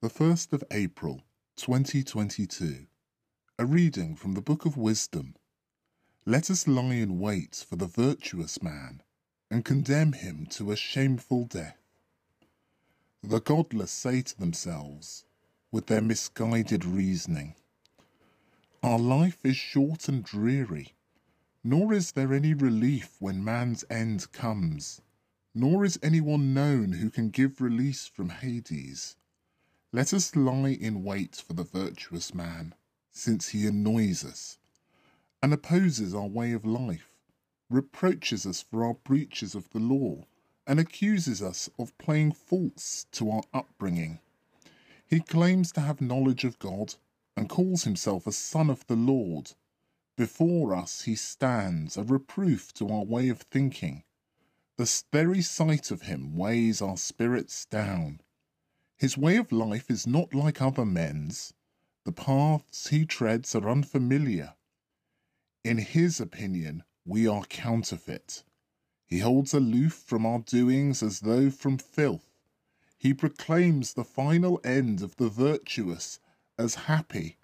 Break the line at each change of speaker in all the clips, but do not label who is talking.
the 1st of April, 2022. A reading from the Book of Wisdom. Let us lie in wait for the virtuous man and condemn him to a shameful death. The godless say to themselves, with their misguided reasoning, Our life is short and dreary, nor is there any relief when man's end comes, nor is anyone known who can give release from Hades. Let us lie in wait for the virtuous man, since he annoys us, and opposes our way of life, reproaches us for our breaches of the law, and accuses us of playing false to our upbringing. He claims to have knowledge of God, and calls himself a son of the Lord. Before us he stands, a reproof to our way of thinking. The very sight of him weighs our spirits down. His way of life is not like other men's. The paths he treads are unfamiliar. In his opinion, we are counterfeit. He holds aloof from our doings as though from filth. He proclaims the final end of the virtuous as happy,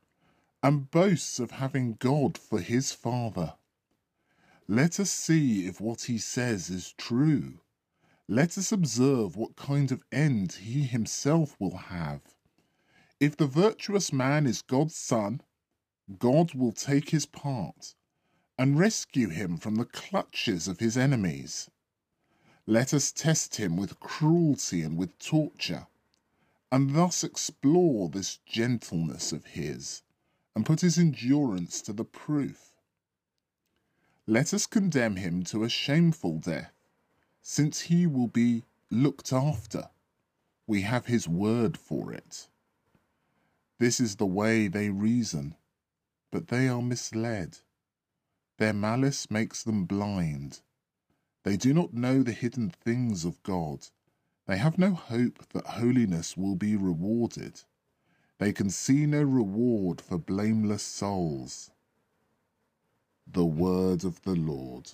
and boasts of having God for his Father. Let us see if what he says is true. Let us observe what kind of end he himself will have. If the virtuous man is God's son, God will take his part and rescue him from the clutches of his enemies. Let us test him with cruelty and with torture, and thus explore this gentleness of his, and put his endurance to the proof. Let us condemn him to a shameful death, since he will be looked after. We have his word for it. This is the way they reason, but they are misled. Their malice makes them blind. They do not know the hidden things of God. They have no hope that holiness will be rewarded. They can see no reward for blameless souls. The word of the Lord.